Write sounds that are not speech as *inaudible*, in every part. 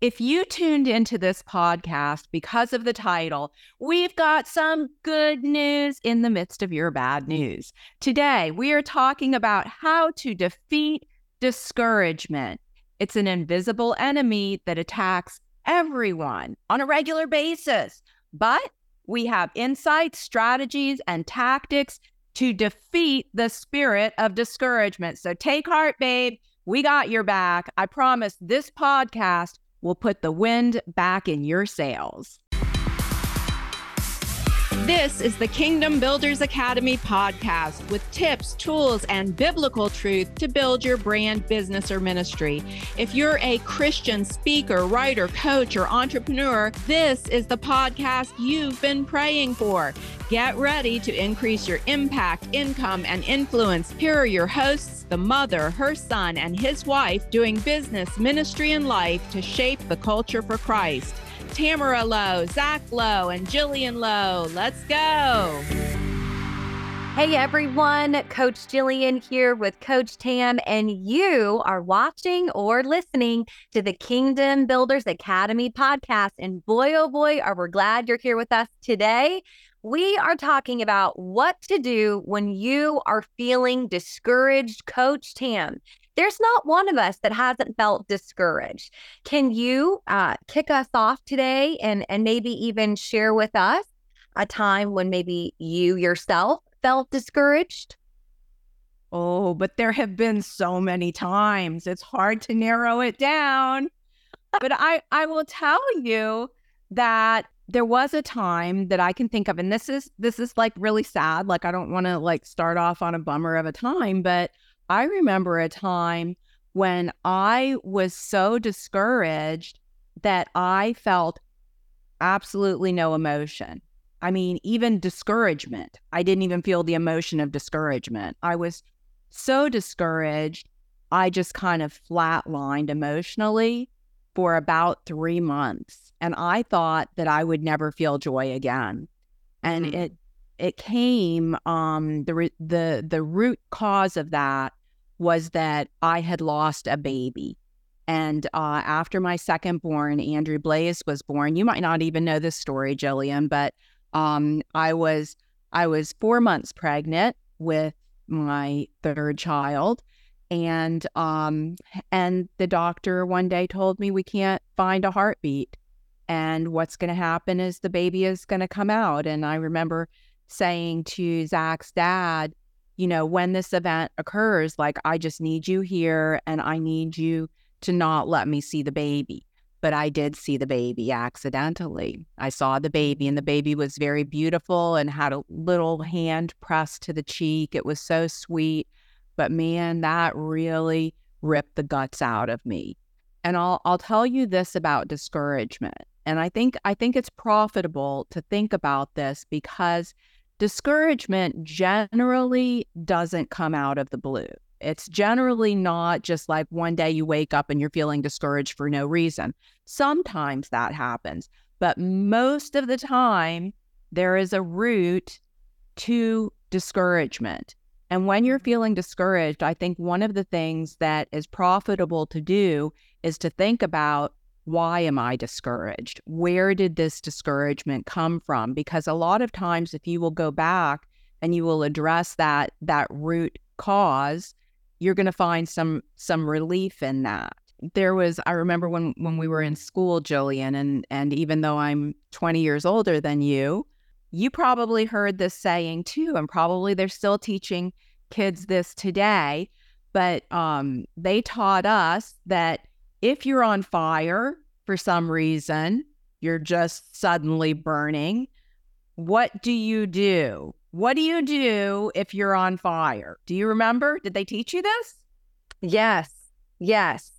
If you tuned into this podcast because of the title, we've got some good news in the midst of your bad news. Today, we are talking about how to defeat discouragement. It's an invisible enemy that attacks everyone on a regular basis. But we have insights, strategies, and tactics to defeat the spirit of discouragement. So take heart, babe. We got your back. I promise this podcast will put the wind back in your sails. This is the Kingdom Builders Academy podcast with tips, tools, and biblical truth to build your brand, business, or ministry. If you're a Christian speaker, writer, coach, or entrepreneur, this is the podcast you've been praying for. Get ready to increase your impact, income, and influence. Here are your hosts the mother, her son, and his wife doing business, ministry, and life to shape the culture for Christ. Tamara Lowe, Zach Lowe, and Jillian Lowe. Let's go. Hey everyone, Coach Jillian here with Coach Tam, and you are watching or listening to the Kingdom Builders Academy podcast. And boy, oh boy, are we glad you're here with us today. We are talking about what to do when you are feeling discouraged. Coach Tam, there's not one of us that hasn't felt discouraged. Can you uh, kick us off today and, and maybe even share with us a time when maybe you yourself felt discouraged? Oh, but there have been so many times. It's hard to narrow it down. but I, I will tell you that there was a time that I can think of, and this is this is like really sad. Like I don't want to like start off on a bummer of a time, but I remember a time when I was so discouraged that I felt absolutely no emotion. I mean, even discouragement. I didn't even feel the emotion of discouragement. I was so discouraged, I just kind of flatlined emotionally for about three months. And I thought that I would never feel joy again. And mm-hmm. it it came um the the the root cause of that was that I had lost a baby. And uh, after my second born, Andrew Blaze was born. You might not even know this story, Jillian, but um, I was I was four months pregnant with my third child, and um, and the doctor one day told me we can't find a heartbeat, and what's going to happen is the baby is going to come out. And I remember saying to Zach's dad, you know, when this event occurs, like, I just need you here and I need you to not let me see the baby. But I did see the baby accidentally. I saw the baby, and the baby was very beautiful and had a little hand pressed to the cheek. It was so sweet. But man, that really ripped the guts out of me. And I'll I'll tell you this about discouragement. And I think I think it's profitable to think about this because discouragement generally doesn't come out of the blue. It's generally not just like one day you wake up and you're feeling discouraged for no reason. Sometimes that happens, but most of the time, there is a root to discouragement. And when you're mm-hmm. feeling discouraged, I think one of the things that is profitable to do is to think about why am I discouraged? Where did this discouragement come from? Because a lot of times if you will go back and you will address that that root cause, you're going to find some some relief in that. There was I remember when when we were in school, Jillian, and and even though I'm 20 years older than you, you probably heard this saying too, and probably they're still teaching kids this today. But um, they taught us that if you're on fire for some reason, you're just suddenly burning, what do you do? What do you do if you're on fire? Do you remember? Did they teach you this? Yes. Yes.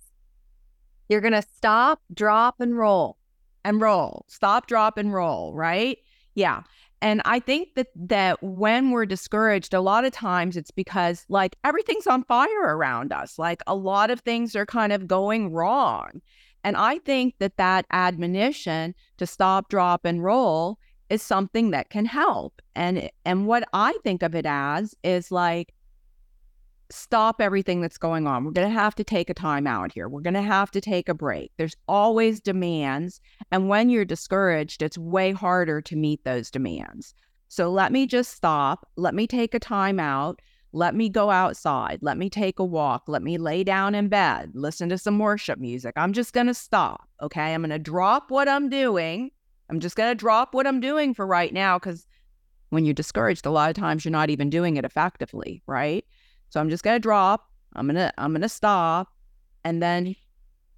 You're going to stop, drop, and roll. And roll. Stop, drop, and roll, right? Yeah. And I think that that when we're discouraged, a lot of times it's because like everything's on fire around us. Like a lot of things are kind of going wrong. And I think that that admonition to stop, drop, and roll is something that can help. And and what I think of it as is like stop everything that's going on. We're going to have to take a time out here. We're going to have to take a break. There's always demands. And when you're discouraged, it's way harder to meet those demands. So let me just stop. Let me take a time out. Let me go outside. Let me take a walk. Let me lay down in bed, listen to some worship music. I'm just going to stop. Okay. I'm going to drop what I'm doing. I'm just going to drop what I'm doing for right now because when you're discouraged, a lot of times you're not even doing it effectively. Right. So I'm just to drop. I'm to, I'm to stop. And then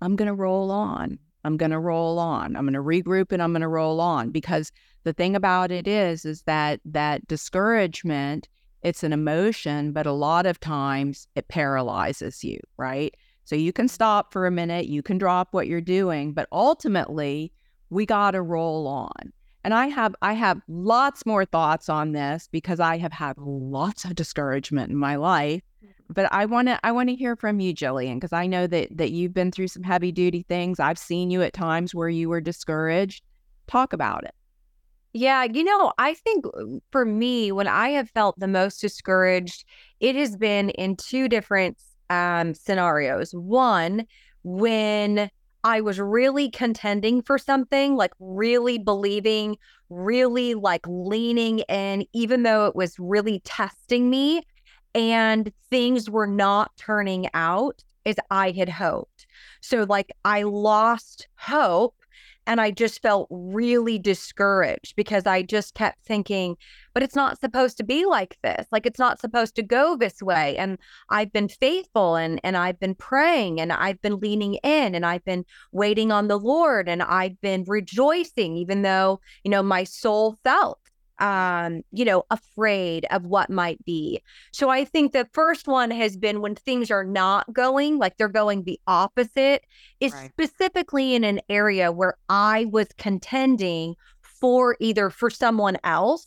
I'm to roll on. I'm to roll on. I'm to regroup and I'm to roll on because the thing about it is is that that discouragement it's an emotion, but a lot of times it paralyzes you, right? So you can stop for a minute, you can drop what you're doing, but ultimately we got to roll on. And I have I have lots more thoughts on this because I have had lots of discouragement in my life. But I want to I want to hear from you, Jillian, because I know that that you've been through some heavy duty things. I've seen you at times where you were discouraged. Talk about it. Yeah, you know, I think uh, for me, when I have felt the most discouraged, it has been in two different um, scenarios. One, when I was really contending for something, like really believing, really like leaning in, even though it was really testing me and things were not turning out as I had hoped. So, like, I lost hope and I just felt really discouraged because I just kept thinking, but it's not supposed to be like this. Like it's not supposed to go this way. And I've been faithful and and I've been praying and I've been leaning in and I've been waiting on the Lord and I've been rejoicing, even though, you know, my soul felt um you know afraid of what might be so i think the first one has been when things are not going like they're going the opposite is right. specifically in an area where i was contending for either for someone else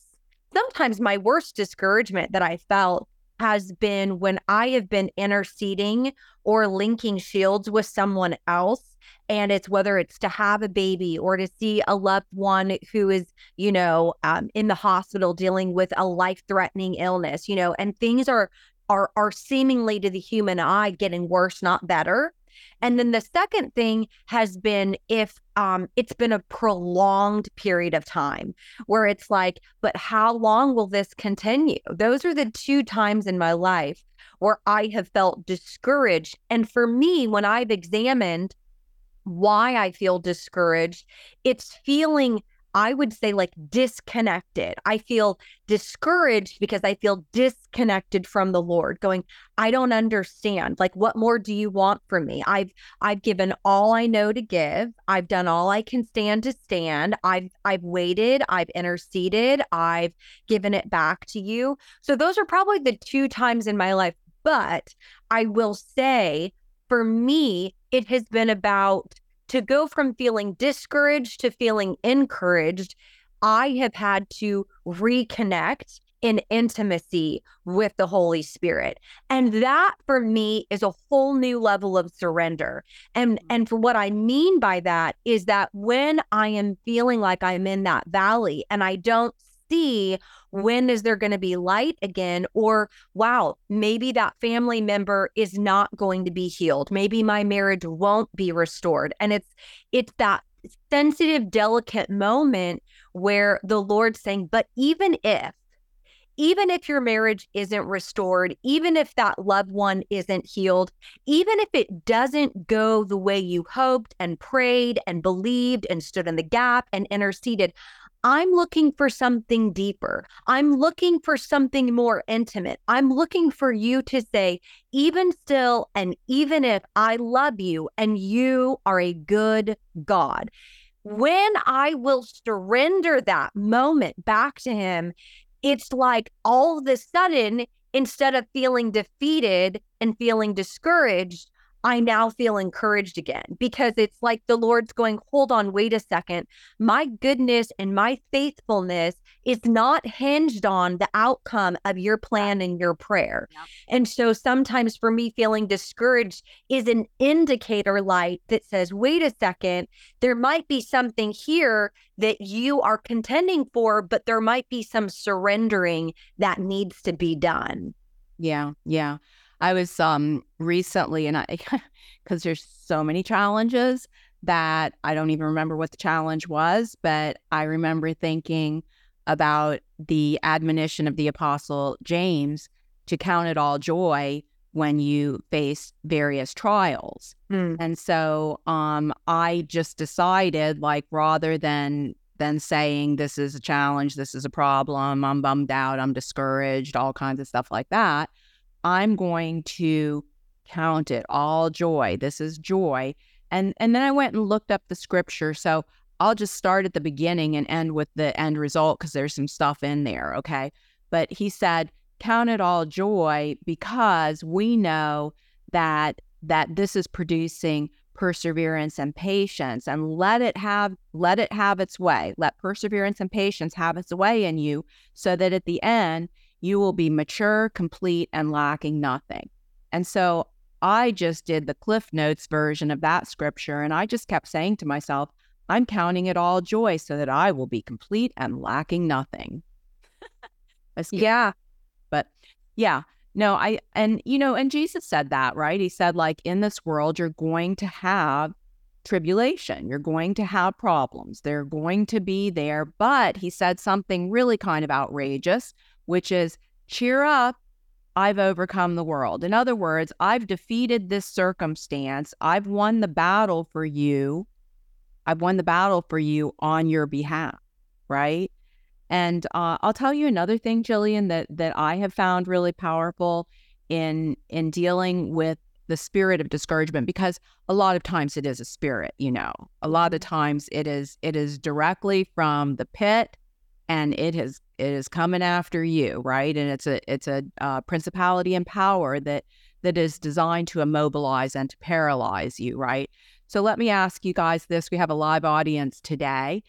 sometimes my worst discouragement that i felt has been when i have been interceding or linking shields with someone else and it's whether it's to have a baby or to see a loved one who is you know um, in the hospital dealing with a life threatening illness you know and things are are are seemingly to the human eye getting worse not better and then the second thing has been if um, it's been a prolonged period of time where it's like, but how long will this continue? Those are the two times in my life where I have felt discouraged. And for me, when I've examined why I feel discouraged. It's feeling, I would say, like disconnected. I feel discouraged because I feel disconnected from the Lord, going, I don't understand. Like, what more do you want from me? I've I've given all I know to give. I've done all I can stand to stand. I've I've waited, I've interceded, I've given it back to you. So those are probably the two times in my life. But I will say for me, it has been about to go from feeling discouraged to feeling encouraged. I have had to reconnect in intimacy with the Holy Spirit. And that for me is a whole new level of surrender. And mm-hmm. and for what I mean by that is that when I am feeling like I'm in that valley and I don't see when is there going to be light again or wow maybe that family member is not going to be healed. Maybe my marriage won't be restored. And it's it's that sensitive delicate moment where the lord's saying but even if even if your marriage isn't restored, even if that loved one isn't healed, even if it doesn't go the way you hoped and prayed and believed and stood in the gap and interceded, I'm looking for something deeper. I'm looking for something more intimate. I'm looking for you to say, even still, and even if I love you and you are a good God. When I will surrender that moment back to Him, it's like all of a sudden, instead of feeling defeated and feeling discouraged, I now feel encouraged again because it's like the Lord's going, hold on, wait a second. My goodness and my faithfulness is not hinged on the outcome of your plan and your prayer. Yep. And so sometimes for me, feeling discouraged is an indicator light that says, wait a second, there might be something here that you are contending for, but there might be some surrendering that needs to be done. Yeah. Yeah. I was um recently, and I *laughs* because there's so many challenges that I don't even remember what the challenge was, but I remember thinking about the admonition of the apostle James to count it all joy when you face various trials. Mm. And so um I just decided like rather than than saying this is a challenge, this is a problem, I'm bummed out, I'm discouraged, all kinds of stuff like that, I'm going to count it all joy. This is joy. And and then I went and looked up the scripture. So I'll just start at the beginning and end with the end result because there's some stuff in there, okay? But he said, "Count it all joy because we know that that this is producing perseverance and patience and let it have let it have its way let perseverance and patience have its way in you so that at the end you will be mature complete and lacking nothing. And so i just did the cliff notes version of that scripture and i just kept saying to myself i'm counting it all joy so that i will be complete and lacking nothing. Yeah but yeah no, I, and, you know, and Jesus said that, right? He said, like, in this world, you're going to have tribulation, you're going to have problems, they're going to be there. But he said something really kind of outrageous, which is, cheer up. I've overcome the world. In other words, I've defeated this circumstance. I've won the battle for you. I've won the battle for you on your behalf, right? And uh, I'll tell you another thing, Jillian, that that I have found really powerful in in dealing with the spirit of discouragement because a lot of times it is a spirit you know a lot of mm-hmm. times it is it is directly from the pit and it has it is coming after you right and it's a it's a uh, principality and power that that is designed to immobilize and to paralyze you right so let me ask you guys this we have a live audience today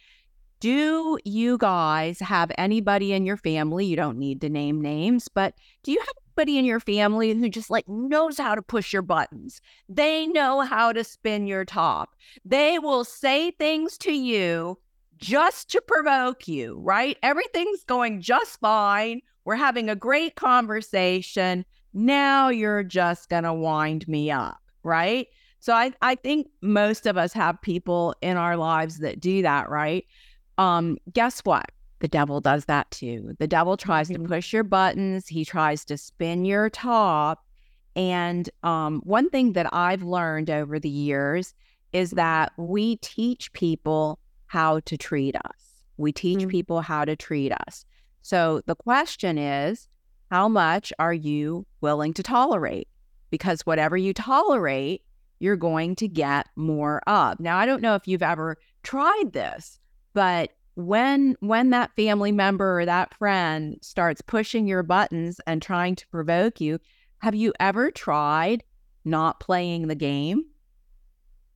do you guys have anybody in your family? You don't need to name names, but do you have anybody in your family who just like knows how to push your buttons? They know how to spin your top. They will say things to you just to provoke you, right? Everything's going just fine. We're having a great conversation. Now you're just going to wind me up, right? So I, I think most of us have people in our lives that do that, right? Um, guess what? The devil does that too. The devil tries mm-hmm. to push your buttons, he tries to spin your top. And um, one thing that I've learned over the years is that we teach people how to treat us. We teach mm-hmm. people how to treat us. So the question is, how much are you willing to tolerate? Because whatever you tolerate, you're going to get more of. Now, I don't know if you've ever tried this, but when when that family member or that friend starts pushing your buttons and trying to provoke you, have you ever tried not playing the game?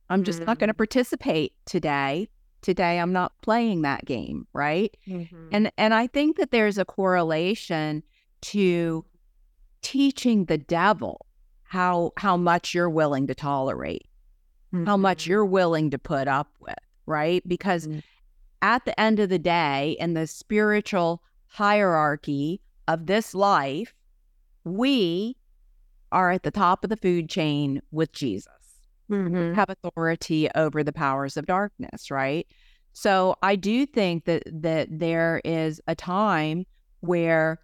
I'm just mm-hmm. not going to participate today. Today I'm not playing that game, right? Mm-hmm. And and I think that there's a correlation to teaching the devil how how much you're willing to tolerate, mm-hmm. how much mm-hmm. you're willing to put up with, right? Because mm at the end of the day, in the spiritual hierarchy of this life, we are at the top of the food chain with Jesus. Mm-hmm. Have authority over the powers of darkness, right? So I do think that that there is a time where,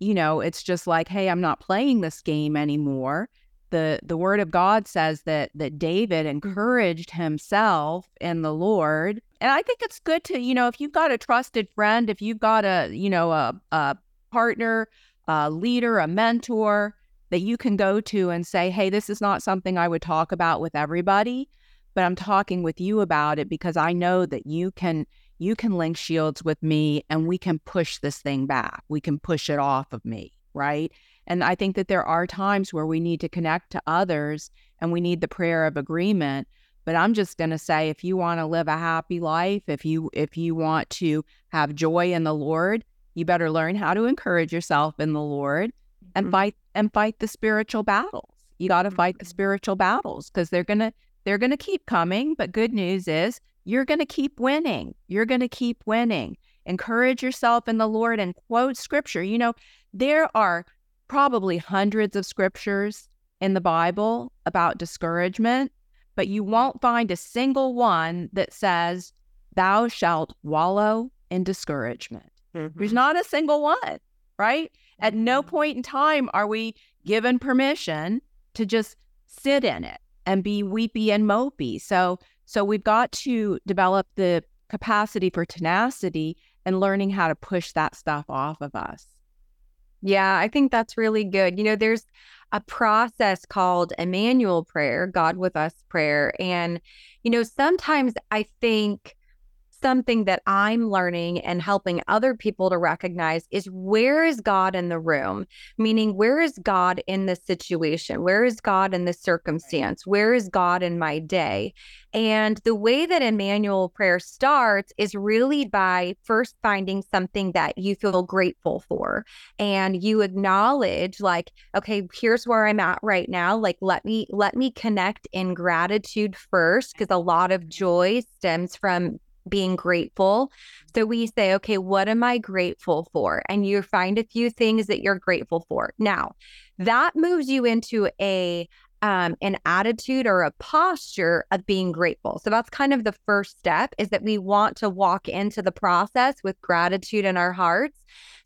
you know, it's just like, hey, I'm not playing this game anymore the the word of God says that that David encouraged himself in the Lord. And I think it's good to, you know, if you've got a trusted friend, if you've got a, you know, a, a partner, a leader, a mentor that you can go to and say, "Hey, this is not something I would talk about with everybody, but I'm talking with you about it because I know that you can you can link shields with me and we can push this thing back. We can push it off of me, right?" And I think that there are times where we need to connect to others and we need the prayer of agreement. But I'm just going to say if you want to live a happy life, if you if you want to have joy in the Lord, you better learn how to encourage yourself in the Lord and mm-hmm. fight and fight the spiritual battles. You got to fight the mm-hmm. spiritual battles because they're going to they're going to keep coming, but good news is you're going to keep winning. You're going to keep winning. Encourage yourself in the Lord and quote scripture. You know, there are probably hundreds of scriptures in the Bible about discouragement, but you won't find a single one that says, Thou shalt wallow in discouragement. Mm-hmm. There's not a single one, right? At no mm-hmm. point in time are we given permission to just sit in it and be weepy and mopey. So, so we've got to develop the capacity for tenacity and learning how to push that stuff off of us. Yeah, I think that's really good. You know, there's a process called Emmanuel prayer, God with us prayer. And, you know, sometimes I think something that I'm learning and helping other people to recognize is where is God in the room? Meaning, where is God in the situation? Where is God in the circumstance? Where is God in my day? And the way that Emmanuel prayer starts is really by first finding something that you feel grateful for. And you acknowledge, like, okay, here's where I'm at right now. Like, let me let me connect in gratitude first, because a lot of joy stems from being grateful. So we say, okay, what am I grateful for? And you find a few things that you're grateful for. Now, that moves you into a um, an attitude or a posture of being grateful. So that's kind of the first step is that we want to walk into the process with gratitude in our hearts.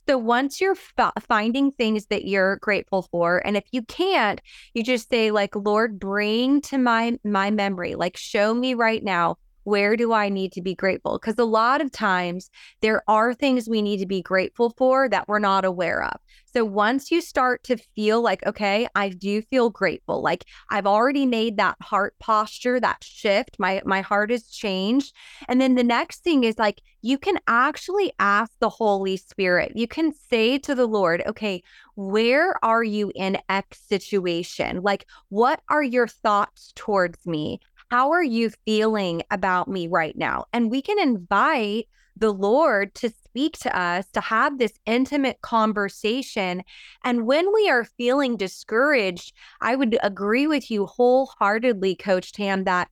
So once you're f- finding things that you're grateful for, and if you can't, you just say like, Lord, bring to my my memory, like show me right now where do I need to be grateful? Because a lot of times there are things we need to be grateful for that we're not aware of. So once you start to feel like, okay, I do feel grateful, like I've already made that heart posture, that shift, my my heart has changed. And then the next thing is like you can actually ask the Holy Spirit. You can say to the Lord, okay, where are you in X situation? Like, what are your thoughts towards me? How are you feeling about me right now? And we can invite the Lord to speak to us, to have this intimate conversation. And when we are feeling discouraged, I would agree with you wholeheartedly, Coach Tam, that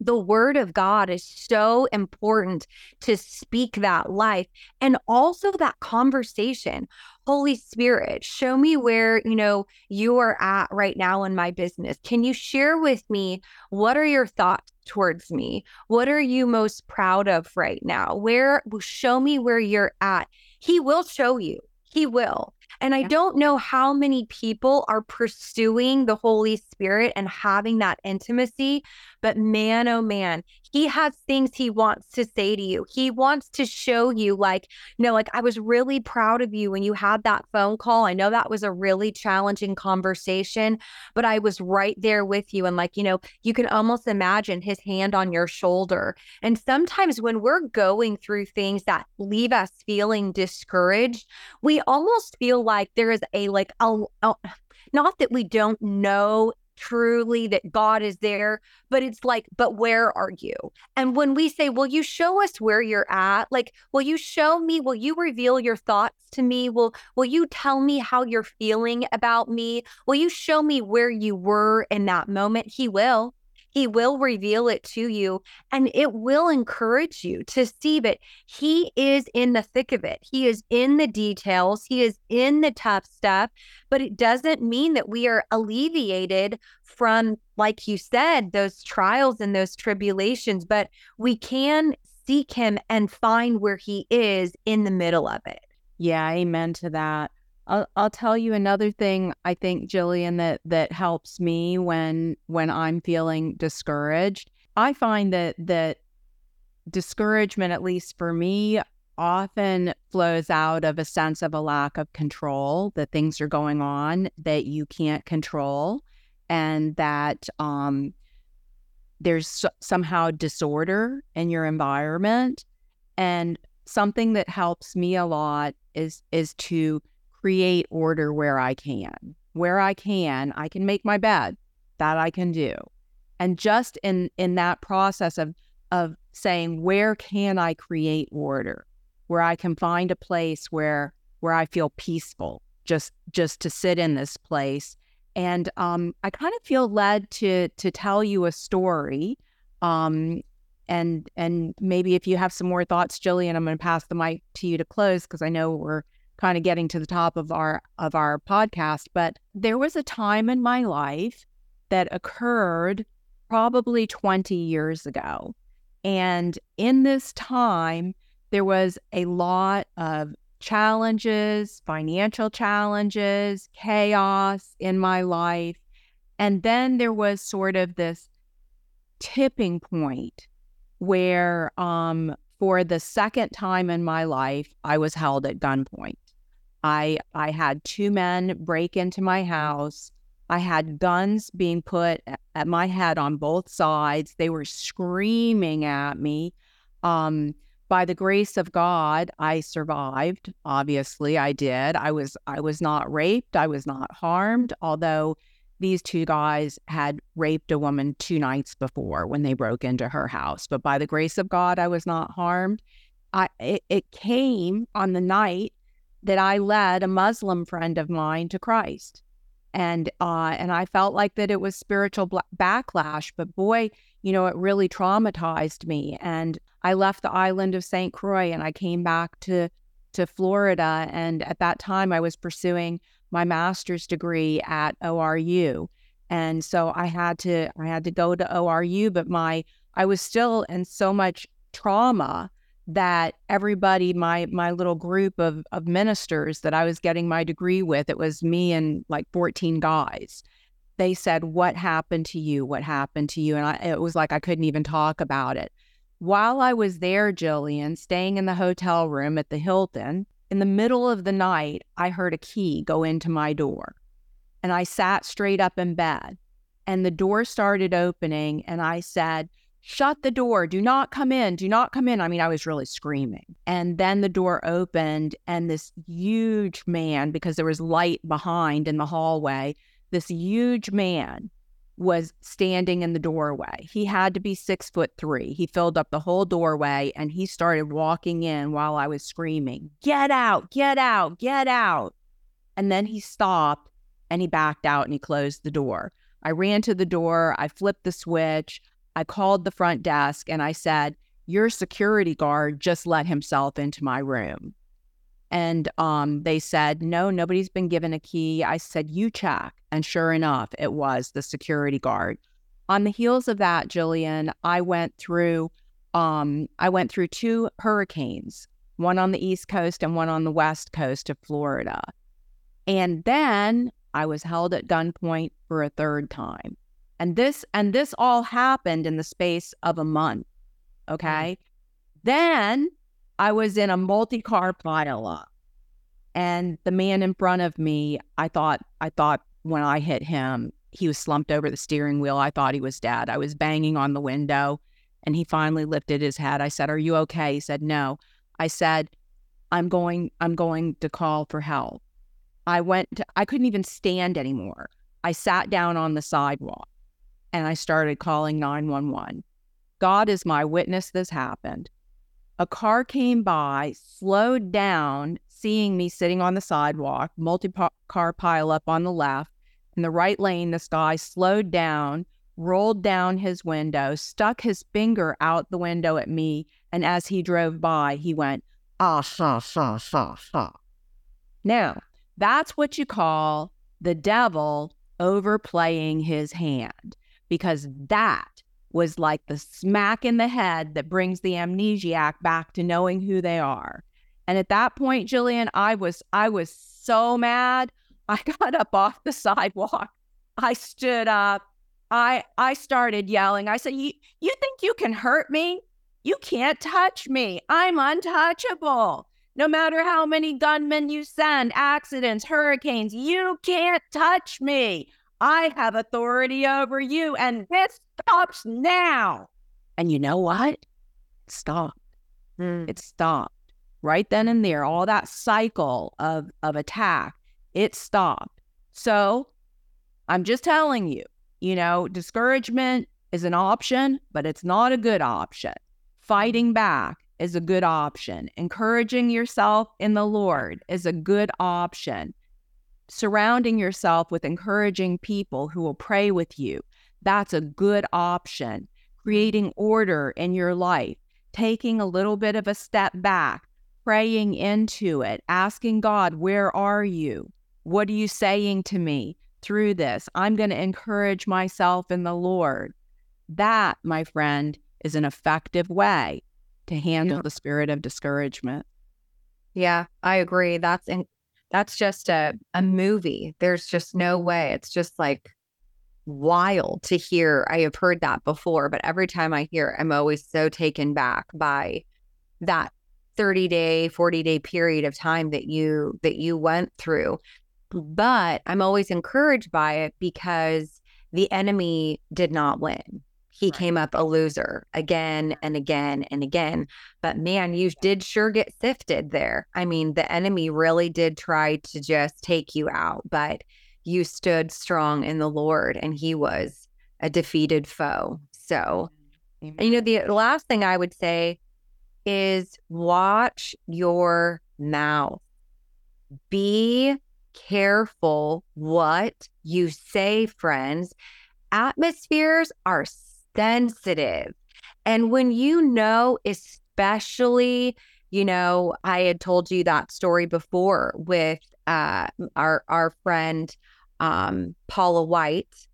the word of God is so important to speak that life and also that conversation. Holy Spirit, show me where, you know, you are at right now in my business. Can you share with me what are your thoughts towards me? What are you most proud of right now? Where show me where you're at. He will show you. He will. And I don't know how many people are pursuing the Holy Spirit and having that intimacy, but man, oh man, he has things he wants to say to you. He wants to show you, like, you know, like I was really proud of you when you had that phone call. I know that was a really challenging conversation, but I was right there with you. And, like, you know, you can almost imagine his hand on your shoulder. And sometimes when we're going through things that leave us feeling discouraged, we almost feel like there is a, like, a, a not that we don't know truly that God is there, but it's like, but where are you? And when we say, Will you show us where you're at? Like, will you show me? Will you reveal your thoughts to me? Will will you tell me how you're feeling about me? Will you show me where you were in that moment? He will. He will reveal it to you and it will encourage you to see that He is in the thick of it. He is in the details, He is in the tough stuff, but it doesn't mean that we are alleviated from, like you said, those trials and those tribulations, but we can seek Him and find where He is in the middle of it. Yeah, amen to that. I'll, I'll tell you another thing I think Jillian that that helps me when when I'm feeling discouraged. I find that that discouragement at least for me often flows out of a sense of a lack of control that things are going on that you can't control and that um, there's somehow disorder in your environment and something that helps me a lot is is to create order where I can. Where I can, I can make my bed. That I can do. And just in in that process of of saying where can I create order? Where I can find a place where where I feel peaceful just just to sit in this place. And um, I kind of feel led to to tell you a story. Um, and and maybe if you have some more thoughts, Jillian, I'm going to pass the mic to you to close because I know we're kind of getting to the top of our of our podcast, but there was a time in my life that occurred probably 20 years ago. And in this time, there was a lot of challenges, financial challenges, chaos in my life. And then there was sort of this tipping point where um, for the second time in my life, I was held at gunpoint. I I had two men break into my house. I had guns being put at my head on both sides. They were screaming at me. Um, by the grace of God, I survived. Obviously, I did. I was I was not raped. I was not harmed. Although these two guys had raped a woman two nights before when they broke into her house. But by the grace of God, I was not harmed. I it, it came on the night that I led a Muslim friend of mine to Christ, and uh, and I felt like that it was spiritual backlash. But boy, you know, it really traumatized me. And I left the island of St. Croix and I came back to to Florida. And at that time, I was pursuing my master's degree at ORU. And so I had to I had to go to ORU, but my I was still in so much trauma that everybody, my my little group of of ministers that I was getting my degree with, it was me and like 14 guys. They said, What happened to you? What happened to you? And I, it was like I couldn't even talk about it. While I was there, Jillian, staying in the hotel room at the Hilton, in the middle of the night, I heard a key go into my door. And I sat straight up in bed. And the door started opening. And I said, Shut the door. Do not come in. Do not come in. I mean, I was really screaming. And then the door opened, and this huge man, because there was light behind in the hallway, this huge man was standing in the doorway. He had to be six foot three. He filled up the whole doorway and he started walking in while I was screaming, Get out, get out, get out. And then he stopped and he backed out and he closed the door. I ran to the door. I flipped the switch. I called the front desk and I said, Your security guard just let himself into my room. And um, they said, No, nobody's been given a key. I said, You check. And sure enough, it was the security guard. On the heels of that, Jillian, I went through um, I went through two hurricanes, one on the East Coast and one on the West Coast of Florida. And then I was held at gunpoint for a third time. And this and this all happened in the space of a month. Okay. Mm. Then I was in a multi-car pileup. And the man in front of me, I thought, I thought when I hit him, he was slumped over the steering wheel. I thought he was dead. I was banging on the window and he finally lifted his head. I said, Are you okay? He said, No. I said, I'm going, I'm going to call for help. I went to, I couldn't even stand anymore. I sat down on the sidewalk and I started calling 911. God is my witness this happened. A car came by, slowed down, seeing me sitting on the sidewalk, multi car pile up on the left. In the right lane, this guy slowed down, rolled down his window, stuck his finger out the window at me. And as he drove by, he went, ah, ha, ha, ha, ha. Now, that's what you call the devil overplaying his hand, because that was like the smack in the head that brings the amnesiac back to knowing who they are. And at that point, Jillian, I was I was so mad. I *laughs* got up off the sidewalk. I stood up. I I started yelling. I said, "You you think you can hurt me? You can't touch me. I'm untouchable. No matter how many gunmen you send, accidents, hurricanes, you can't touch me. I have authority over you, and this stops now. And you know what? It stopped. Mm. It stopped right then and there. All that cycle of, of attack, it stopped. So I'm just telling you, you know, discouragement is an option, but it's not a good option. Fighting back is a good option. Encouraging yourself in the Lord is a good option surrounding yourself with encouraging people who will pray with you, that's a good option. Creating order in your life, taking a little bit of a step back, praying into it, asking God, where are you? What are you saying to me through this? I'm going to encourage myself in the Lord. That, my friend, is an effective way to handle yeah. the spirit of discouragement. Yeah, I agree. That's in, that's just a a movie. There's just no way. It's just like wild to hear. I have heard that before, but every time I hear, it, I'm always so taken back by that 30 day, 40 day period of time that you that you went through. But I'm always encouraged by it because the enemy did not win he right. came up a loser again and again and again. But man, you did sure get sifted there. I mean, the enemy really did try to just take you out, but you stood strong in the Lord and he was a defeated foe. So, Amen. you know, the last thing I would say is watch your mouth. Be careful what you say, friends. Atmospheres are sensitive. And when you know, especially, you know, I had told you that story before with uh, our our friend um, Paula White.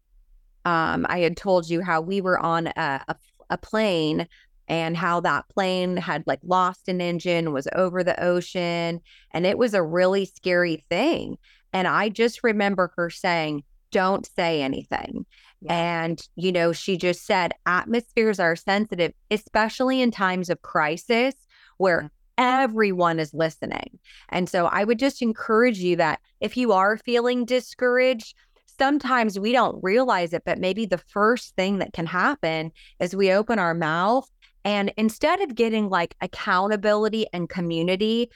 Um, I had told you how we were on a, a, a plane and how that plane had like lost an engine, was over the ocean, and it was a really scary thing. And I just remember her saying, "Don't say anything." And, you know, she just said atmospheres are sensitive, especially in times of crisis where everyone is listening. And so I would just encourage you that if you are feeling discouraged, sometimes we don't realize it, but maybe the first thing that can happen is we open our mouth and instead of getting like accountability and community,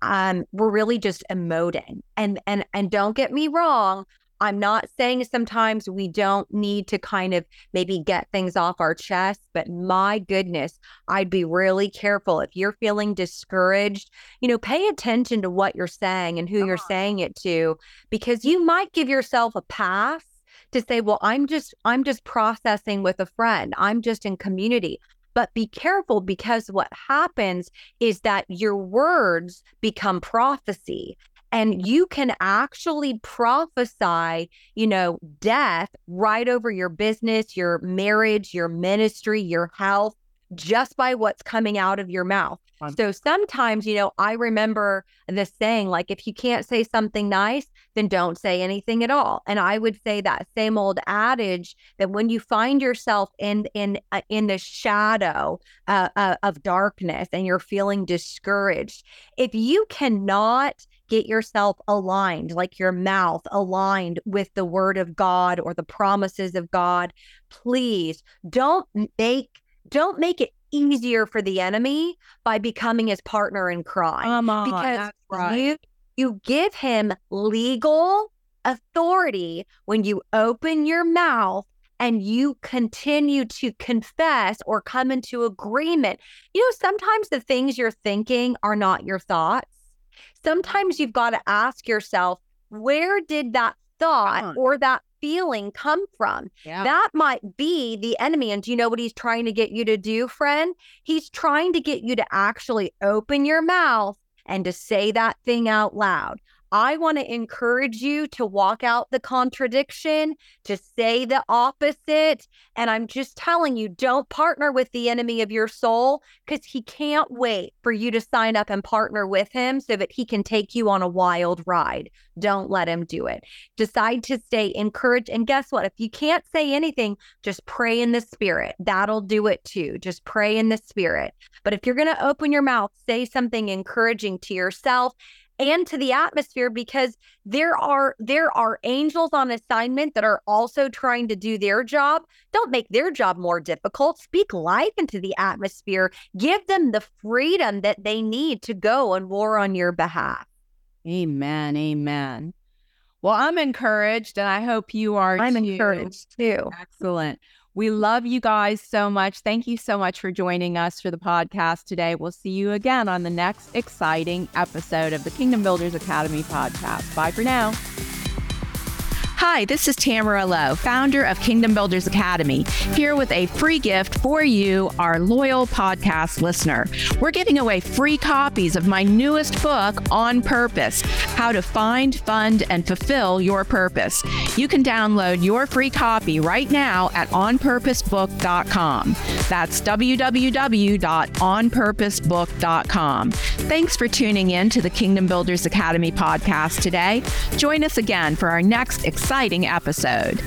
um, we're really just emoting. And and and don't get me wrong, I'm not saying sometimes we don't need to kind of maybe get things off our chest, but my goodness, I'd be really careful if you're feeling discouraged, you know, pay attention to what you're saying and who you're uh-huh. saying it to because you might give yourself a pass to say, well, I'm just I'm just processing with a friend. I'm just in community. But be careful because what happens is that your words become prophecy and you can actually prophesy, you know, death right over your business, your marriage, your ministry, your health, just by what's coming out of your mouth. So sometimes, you know, I remember the saying, like, if you can't say something nice, then don't say anything at all. And I would say that same old adage that when you find yourself in in uh, in the shadow uh, uh, of darkness and you're feeling discouraged, if you cannot get yourself aligned, like your mouth aligned with the word of God or the promises of God, please don't make don't make it easier for the enemy by becoming his partner in crime. Come on, because right. you you give him legal authority when you open your mouth and you continue to confess or come into agreement. You know, sometimes the things you're thinking are not your thoughts sometimes you've got to ask yourself, where did that thought uh-huh. or that feeling come from? Yeah. That might be the enemy. And do you know what he's trying to get you to do, friend? He's trying to get you to actually open your mouth and to say that thing out loud. I want to encourage you to walk out the contradiction, to say the opposite. And I'm just telling you, don't partner with the enemy of your soul because he can't wait for you to sign up and partner with him so that he can take you on a wild ride. Don't let him do it. Decide to stay encouraged. And guess what? If you can't say anything, just pray in the spirit. That'll do it too. Just pray in the spirit. But if you're going to open your mouth, say something encouraging to yourself and to the atmosphere because there are there are angels on assignment that are also trying to do their job. Don't make their job more difficult. Speak life into the atmosphere. Give them the freedom that they need to go and war on your behalf. Amen amen. Well i'm encouraged and i hope you are i'm too. encouraged too. Excellent we love you guys so much. Thank you so much for joining us for the podcast today. We'll see you again on the next exciting episode of the Kingdom Builders Academy podcast. Bye for now. Hi, this is Tamara Lowe, founder of Kingdom Builders Academy, here with a free gift for you, our loyal podcast listener. We're giving away free copies of my newest book, On Purpose How to Find, Fund, and Fulfill Your Purpose. You can download your free copy right now at onpurposebook.com. That's www.onpurposebook.com. Thanks for tuning in to the Kingdom Builders Academy podcast today. Join us again for our next exciting episode.